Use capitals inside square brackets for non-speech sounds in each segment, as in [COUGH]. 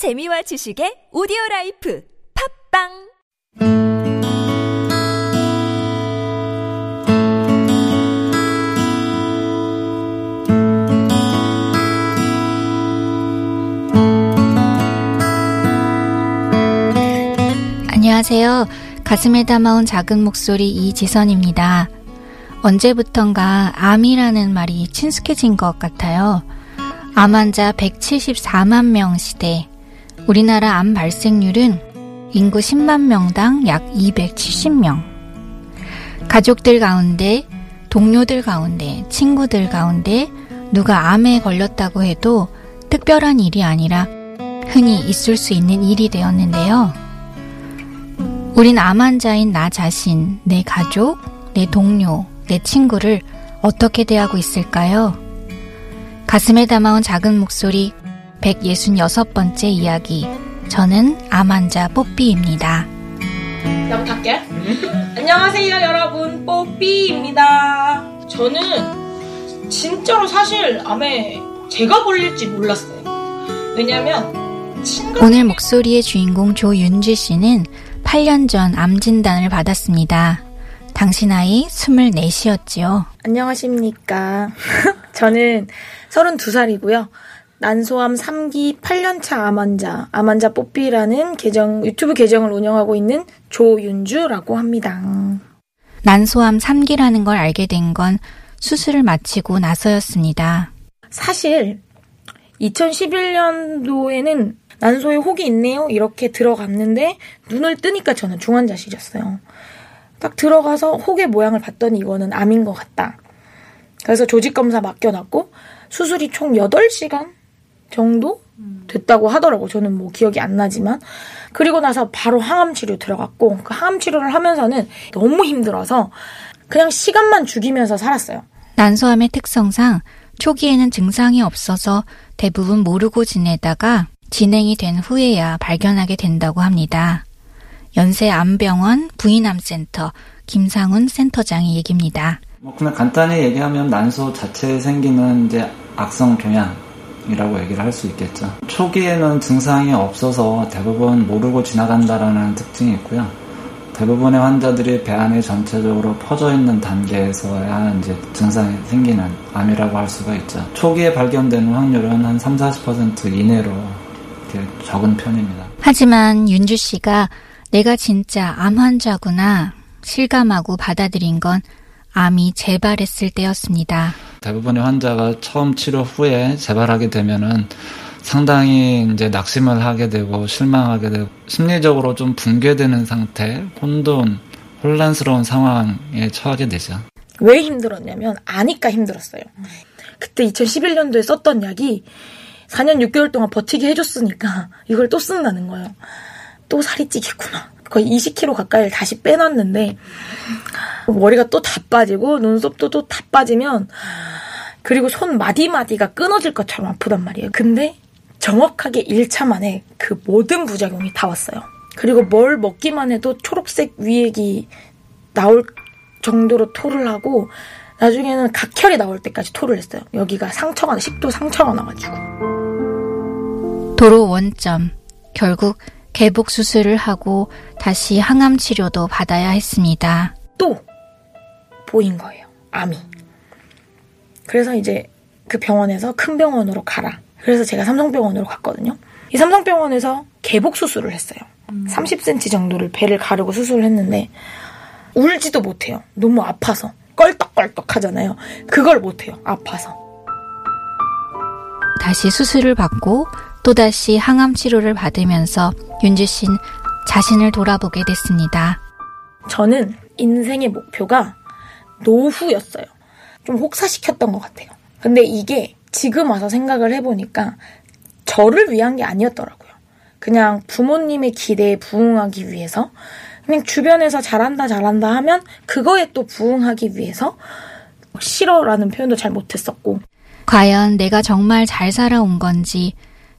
재미와 지식의 오디오 라이프 팟빵 안녕하세요. 가슴에 담아온 작은 목소리 이지선입니다. 언제부턴가 암이라는 말이 친숙해진 것 같아요. 암 환자 174만 명 시대. 우리나라 암 발생률은 인구 10만 명당 약 270명. 가족들 가운데, 동료들 가운데, 친구들 가운데 누가 암에 걸렸다고 해도 특별한 일이 아니라 흔히 있을 수 있는 일이 되었는데요. 우린 암 환자인 나 자신, 내 가족, 내 동료, 내 친구를 어떻게 대하고 있을까요? 가슴에 담아온 작은 목소리 166번째 이야기. 저는 암 환자 뽀삐입니다. 나부터 할게. 안녕하세요, 여러분. 뽀삐입니다. 저는 진짜로 사실 암에 제가 걸릴지 몰랐어요. 왜냐면 친구 오늘 목소리의 주인공 조윤주 씨는 8년 전 암 진단을 받았습니다. 당시 나이 24이었지요. 안녕하십니까. [LAUGHS] 저는 32살이고요. 난소암 3기 8년차 암환자, 암환자 뽀삐라는 계정, 유튜브 계정을 운영하고 있는 조윤주라고 합니다. 난소암 3기라는 걸 알게 된 건 수술을 마치고 나서였습니다. 사실 2011년도에는 난소에 혹이 있네요. 이렇게 들어갔는데 눈을 뜨니까 저는 중환자실이었어요. 딱 들어가서 혹의 모양을 봤더니 이거는 암인 것 같다. 그래서 조직 검사 맡겨놨고 수술이 총 8시간 정도 됐다고 하더라고. 저는 뭐 기억이 안 나지만. 그리고 나서 바로 항암 치료 들어갔고 그 항암 치료를 하면서는 너무 힘들어서 그냥 시간만 죽이면서 살았어요. 난소암의 특성상 초기에는 증상이 없어서 대부분 모르고 지내다가 진행이 된 후에야 발견하게 된다고 합니다. 연세암병원 부인암센터 김상훈 센터장의 얘기입니다. 뭐 그냥 간단히 얘기하면 난소 자체에 생기는 이제 악성 종양 이라고 얘기를 할 수 있겠죠. 초기에는 증상이 없어서 대부분 모르고 지나간다라는 특징이 있고요. 대부분의 환자들이 배 안에 전체적으로 퍼져 있는 단계에서야 이제 증상이 생기는 암이라고 할 수가 있죠. 초기에 발견되는 확률은 한 3, 40% 이내로 적은 편입니다. 하지만 윤주 씨가 내가 진짜 암 환자구나 실감하고 받아들인 건 암이 재발했을 때였습니다. 대부분의 환자가 처음 치료 후에 재발하게 되면은 상당히 이제 낙심을 하게 되고 실망하게 되고 심리적으로 좀 붕괴되는 상태, 혼돈, 혼란스러운 상황에 처하게 되죠. 왜 힘들었냐면 아니까 힘들었어요. 그때 2011년도에 썼던 약이 4년 6개월 동안 버티게 해줬으니까 이걸 또 쓴다는 거예요. 또 살이 찌겠구나. 거의 20kg 가까이를 다시 빼놨는데 머리가 또 다 빠지고 눈썹도 또 다 빠지면 그리고 손 마디마디가 끊어질 것처럼 아프단 말이에요. 근데 정확하게 1차 만에 그 모든 부작용이 다 왔어요. 그리고 뭘 먹기만 해도 초록색 위액이 나올 정도로 토를 하고 나중에는 각혈이 나올 때까지 토를 했어요. 여기가 상처가 10도 상처가 나가지고. 도로 원점. 결국 개복 수술을 하고 다시 항암 치료도 받아야 했습니다. 또 보인 거예요. 암이. 그래서 이제 그 병원에서 큰 병원으로 가라. 그래서 제가 삼성병원으로 갔거든요. 이 삼성병원에서 개복 수술을 했어요. 30cm 정도를 배를 가르고 수술을 했는데 울지도 못해요. 너무 아파서. 껄떡껄떡 하잖아요. 그걸 못해요. 아파서. 다시 수술을 받고 또다시 항암 치료를 받으면서 윤주 씨는 자신을 돌아보게 됐습니다. 저는 인생의 목표가 노후였어요. 좀 혹사시켰던 것 같아요. 근데 이게 지금 와서 생각을 해보니까 저를 위한 게 아니었더라고요. 그냥 부모님의 기대에 부응하기 위해서 그냥 주변에서 잘한다 잘한다 하면 그거에 또 부응하기 위해서 싫어라는 표현도 잘 못했었고 과연 내가 정말 잘 살아온 건지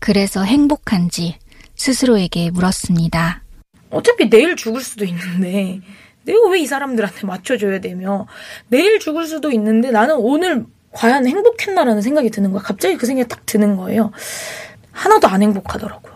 그래서 행복한지 스스로에게 물었습니다. 어차피 내일 죽을 수도 있는데 내가 왜 이 사람들한테 맞춰줘야 되며 내일 죽을 수도 있는데 나는 오늘 과연 행복했나라는 생각이 드는 거야. 갑자기 그 생각이 딱 드는 거예요. 하나도 안 행복하더라고요.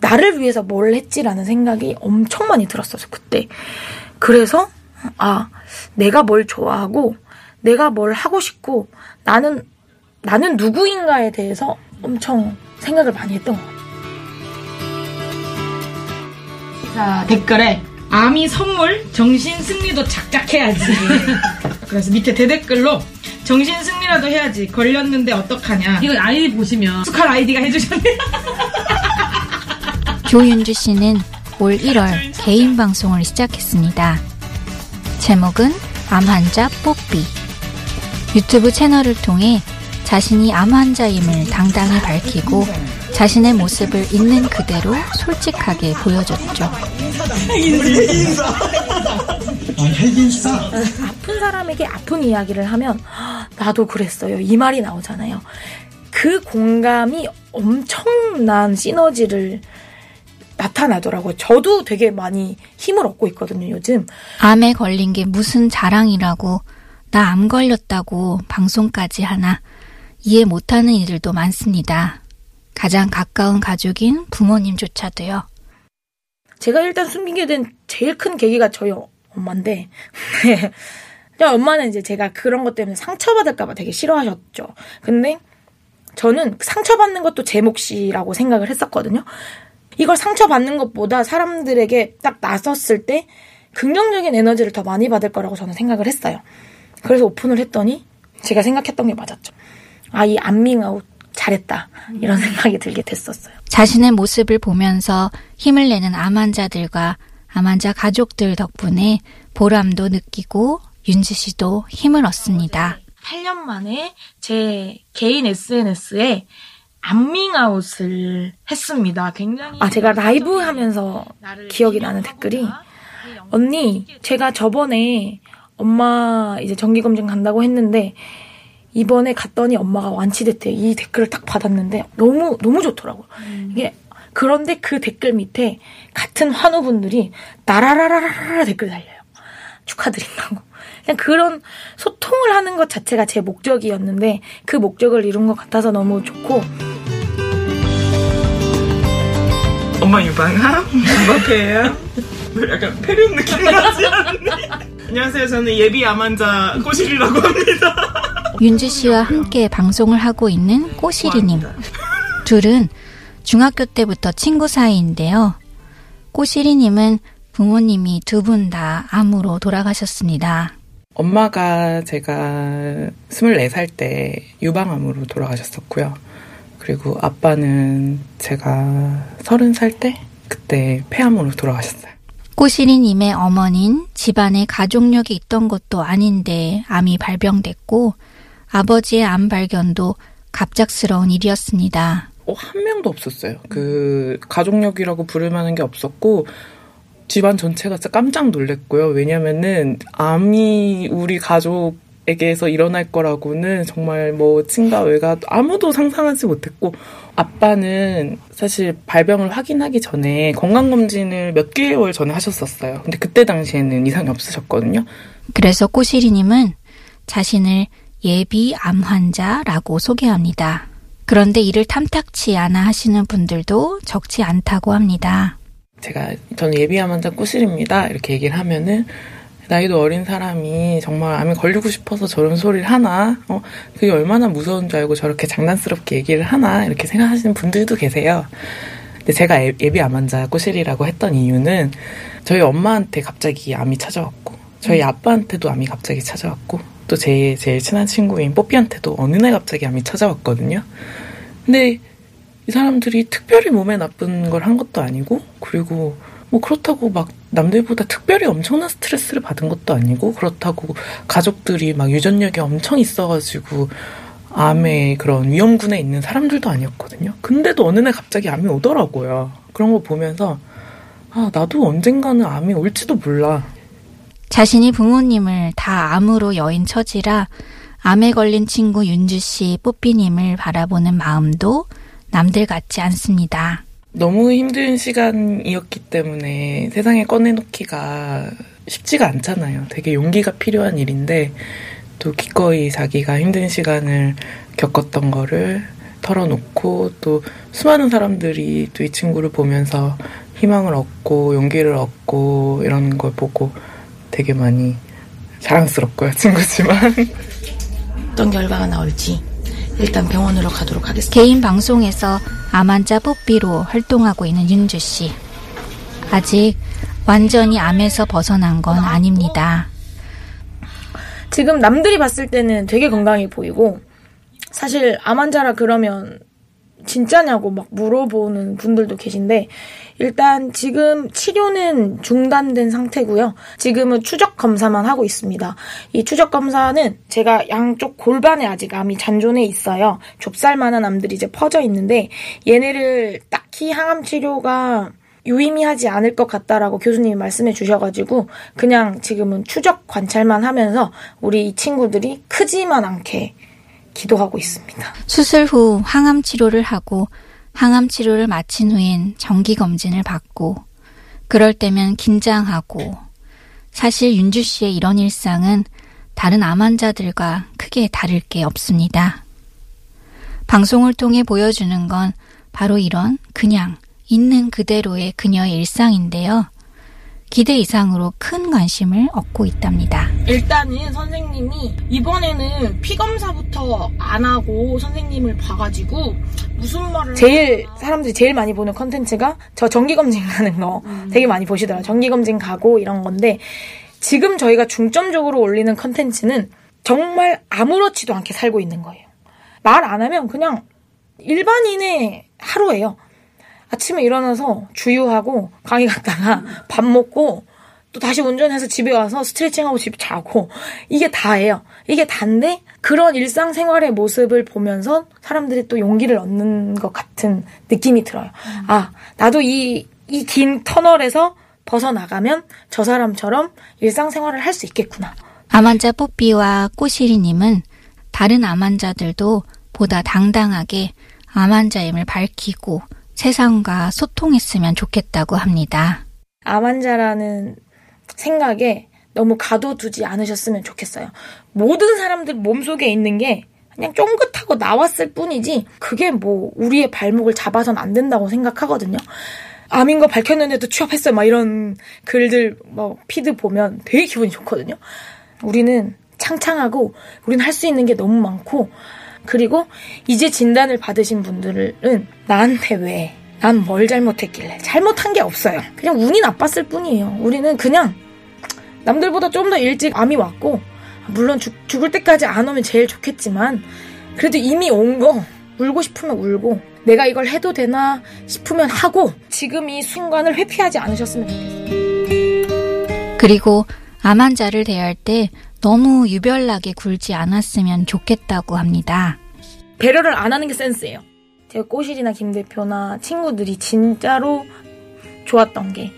나를 위해서 뭘 했지라는 생각이 엄청 많이 들었어요, 그때. 그래서, 아, 내가 뭘 좋아하고, 내가 뭘 하고 싶고, 나는, 나는 누구인가에 대해서 엄청 생각을 많이 했던. 자, 댓글에 아미 선물 정신 승리도 작작해야지. [LAUGHS] 그래서 밑에 대댓글로 정신 승리라도 해야지. 걸렸는데 어떡하냐. 이거 아이디 보시면 스칼 아이디가 해주셨네요. [LAUGHS] 조윤주 씨는 올 1월 개인 방송을 시작했습니다. 제목은 암 환자 뽀삐. 유튜브 채널을 통해 자신이 암 환자임을 당당히 밝히고 자신의 모습을 있는 그대로 솔직하게 보여줬죠. 아픈 사람에게 아픈 이야기를 하면 나도 그랬어요. 이 말이 나오잖아요. 그 공감이 엄청난 시너지를 나타나더라고요. 저도 되게 많이 힘을 얻고 있거든요, 요즘. 암에 걸린 게 무슨 자랑이라고 나 암 걸렸다고 방송까지 하나 이해 못하는 이들도 많습니다. 가장 가까운 가족인 부모님조차도요. 제가 일단 숨기게 된 제일 큰 계기가 저희 어- 엄마인데, [LAUGHS] 저희 엄마는 이제 제가 그런 것 때문에 상처받을까봐 되게 싫어하셨죠. 근데 저는 상처받는 것도 제 몫이라고 생각을 했었거든요. 이걸 상처받는 것보다 사람들에게 딱 나섰을 때 긍정적인 에너지를 더 많이 받을 거라고 저는 생각을 했어요. 그래서 오픈을 했더니 제가 생각했던 게 맞았죠. 아, 이 안밍아웃 잘했다. 이런 생각이 들게 됐었어요. 자신의 모습을 보면서 힘을 내는 암 환자들과 암 환자 가족들 덕분에 보람도 느끼고 윤지 씨도 힘을 얻습니다. 8년 만에 제 개인 SNS에 안밍아웃을 했습니다. 굉장히 아 제가 라이브 하면서 기억이 나는 댓글이 언니 제가 저번에 엄마 이제 정기 검진 간다고 했는데 이번에 갔더니 엄마가 완치됐대요. 이 댓글을 딱 받았는데 너무 너무 좋더라고요. 이게 그런데 그 댓글 밑에 같은 환우분들이 나라라라라 댓글 달려요. 축하드린다고. 그냥 그런 소통을 하는 것 자체가 제 목적이었는데 그 목적을 이룬 것 같아서 너무 좋고 엄마 유방함? 엄마 폐암? 약간 폐렴 느낌 나지 않니? 안녕하세요. 저는 예비 암환자 꼬실이라고 합니다. 윤지 씨와 함께 방송을 하고 있는 꼬시리님. 둘은 중학교 때부터 친구 사이인데요. 꼬시리님은 부모님이 두 분 다 암으로 돌아가셨습니다. 엄마가 제가 24살 때 유방암으로 돌아가셨었고요. 그리고 아빠는 제가 30살 때 그때 폐암으로 돌아가셨어요. 꼬시리님의 어머닌 집안에 가족력이 있던 것도 아닌데 암이 발병됐고 아버지의 암 발견도 갑작스러운 일이었습니다. 어, 한 명도 없었어요. 그 가족력이라고 부를 만한 게 없었고 집안 전체가 진짜 깜짝 놀랐고요. 왜냐면은 암이 우리 가족에게서 일어날 거라고는 정말 뭐 친가 외가 아무도 상상하지 못했고 아빠는 사실 발병을 확인하기 전에 건강검진을 몇 개월 전에 하셨었어요. 근데 그때 당시에는 이상이 없으셨거든요. 그래서 꼬시리님은 자신을 예비 암 환자라고 소개합니다. 그런데 이를 탐탁치 않아 하시는 분들도 적지 않다고 합니다. 제가 저는 예비암 환자 꾸실입니다. 이렇게 얘기를 하면은 나이도 어린 사람이 정말 암에 걸리고 싶어서 저런 소리를 하나? 어, 그게 얼마나 무서운 줄 알고 저렇게 장난스럽게 얘기를 하나? 이렇게 생각하시는 분들도 계세요. 근데 제가 예- 예비암 환자 꾸실이라고 했던 이유는 저희 엄마한테 갑자기 암이 찾아왔고 저희 아빠한테도 암이 갑자기 찾아왔고 또 제 제일 친한 친구인 뽀삐한테도 어느 날 갑자기 암이 찾아왔거든요. 근데 이 사람들이 특별히 몸에 나쁜 걸 한 것도 아니고 그리고 뭐 그렇다고 막 남들보다 특별히 엄청난 스트레스를 받은 것도 아니고 그렇다고 가족들이 막 유전력이 엄청 있어가지고 암의 그런 위험군에 있는 사람들도 아니었거든요. 근데도 어느 날 갑자기 암이 오더라고요. 그런 거 보면서 아 나도 언젠가는 암이 올지도 몰라. 자신이 부모님을 다 암으로 여인 처지라 암에 걸린 친구 윤주 씨 뽀삐님을 바라보는 마음도 남들 같지 않습니다. 너무 힘든 시간이었기 때문에 세상에 꺼내놓기가 쉽지가 않잖아요. 되게 용기가 필요한 일인데 또 기꺼이 자기가 힘든 시간을 겪었던 거를 털어놓고 또 수많은 사람들이 또 이 친구를 보면서 희망을 얻고 용기를 얻고 이런 걸 보고 되게 많이 자랑스럽고요 친구지만 어떤 결과가 나올지 일단 병원으로 가도록 하겠습니다. 개인 방송에서 암환자 뽀삐로 활동하고 있는 윤주 씨. 아직 완전히 암에서 벗어난 건 아닙니다. 지금 남들이 봤을 때는 되게 건강해 보이고 사실 암 환자라 그러면 진짜냐고 막 물어보는 분들도 계신데 일단 지금 치료는 중단된 상태고요. 지금은 추적 검사만 하고 있습니다. 이 추적 검사는 제가 양쪽 골반에 아직 암이 잔존해 있어요. 좁쌀만한 암들이 이제 퍼져 있는데 얘네를 딱히 항암 치료가 유의미하지 않을 것 같다라고 교수님이 말씀해 주셔가지고 그냥 지금은 추적 관찰만 하면서 우리 이 친구들이 크지만 않게 기도하고 있습니다. 수술 후 항암 치료를 하고 항암 치료를 마친 후엔 정기 검진을 받고 그럴 때면 긴장하고 사실 윤주 씨의 이런 일상은 다른 암 환자들과 크게 다를 게 없습니다. 방송을 통해 보여주는 건 바로 이런 그냥 있는 그대로의 그녀의 일상인데요. 기대 이상으로 큰 관심을 얻고 있답니다. 일단은 선생님이 이번에는 피 검사부터 안 하고 선생님을 봐가지고 무슨 말을 제일 사람들이 제일 많이 보는 컨텐츠가 저 정기 검진 가는 거 되게 많이 보시더라고요. 정기 검진 가고 이런 건데 지금 저희가 중점적으로 올리는 컨텐츠는 정말 아무렇지도 않게 살고 있는 거예요. 말 안 하면 그냥 일반인의 하루예요. 아침에 일어나서 주유하고 강의 갔다가 [LAUGHS] 밥 먹고 또 다시 운전해서 집에 와서 스트레칭하고 집에 자고 이게 다예요. 이게 다인데 그런 일상생활의 모습을 보면서 사람들이 또 용기를 얻는 것 같은 느낌이 들어요. 아 나도 이 이 긴 터널에서 벗어나가면 저 사람처럼 일상생활을 할 수 있겠구나. 암 환자 뽀삐와 꼬시리님은 다른 암 환자들도 보다 당당하게 암 환자임을 밝히고 세상과 소통했으면 좋겠다고 합니다. 암 환자라는 생각에 너무 가둬두지 않으셨으면 좋겠어요. 모든 사람들 몸속에 있는 게 그냥 쫑긋하고 나왔을 뿐이지 그게 뭐 우리의 발목을 잡아선 안 된다고 생각하거든요. 암인 거 밝혔는데도 취업했어요. 막 이런 글들 뭐 피드 보면 되게 기분이 좋거든요. 우리는 창창하고 우리는 할 수 있는 게 너무 많고 그리고 이제 진단을 받으신 분들은 나한테 왜? 난 뭘 잘못했길래? 잘못한 게 없어요. 그냥 운이 나빴을 뿐이에요. 우리는 그냥 남들보다 좀 더 일찍 암이 왔고 물론 죽, 죽을 때까지 안 오면 제일 좋겠지만 그래도 이미 온 거 울고 싶으면 울고 내가 이걸 해도 되나 싶으면 하고 지금 이 순간을 회피하지 않으셨으면 좋겠어요. 그리고 암 환자를 대할 때 너무 유별나게 굴지 않았으면 좋겠다고 합니다. 배려를 안 하는 게 센스예요. 제가 꼬실이나 김 대표나 친구들이 진짜로 좋았던 게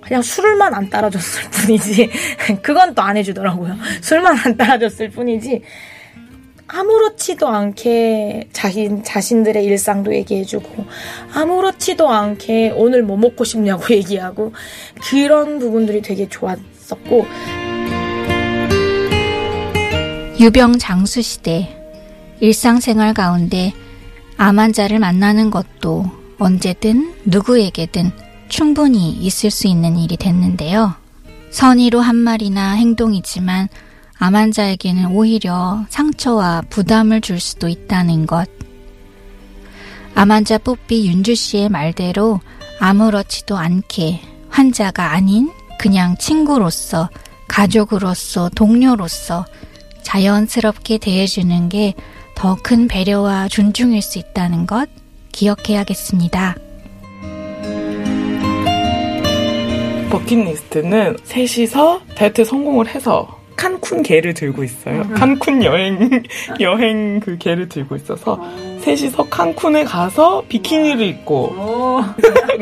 그냥 술만 안 따라줬을 뿐이지 [LAUGHS] 그건 또 안 해주더라고요. 술만 안 따라줬을 뿐이지 아무렇지도 않게 자신 자신들의 일상도 얘기해주고 아무렇지도 않게 오늘 뭐 먹고 싶냐고 [LAUGHS] 얘기하고 그런 부분들이 되게 좋았었고 유병 장수 시대 일상생활 가운데 암 환자를 만나는 것도 언제든 누구에게든 충분히 있을 수 있는 일이 됐는데요. 선의로 한 말이나 행동이지만 암 환자에게는 오히려 상처와 부담을 줄 수도 있다는 것. 암 환자 뽀삐 윤주 씨의 말대로 아무렇지도 않게 환자가 아닌 그냥 친구로서, 가족으로서, 동료로서 자연스럽게 대해주는 게 더 큰 배려와 존중일 수 있다는 것 기억해야겠습니다. 버킷리스트는 셋이서 다이어트 성공을 해서 칸쿤 개를 들고 있어요. 칸쿤 여행 여행 그 개를 들고 있어서 셋이서 칸쿤에 가서 비키니를 입고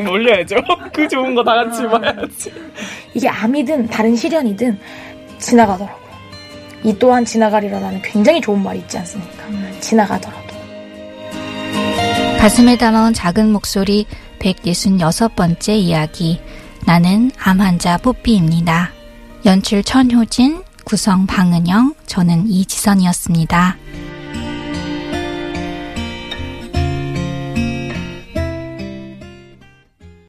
놀려야죠. [LAUGHS] 그 좋은 거 다 같이 봐야지. 이게 암이든 다른 시련이든 지나가더라고요. 이 또한 지나가리라라는 굉장히 좋은 말이 있지 않습니까? 지나가더라도. 가슴에 담아온 작은 목소리 166번째 이야기. 나는 암 환자 뽀삐입니다. 연출 천효진, 구성 방은영, 저는 이지선이었습니다.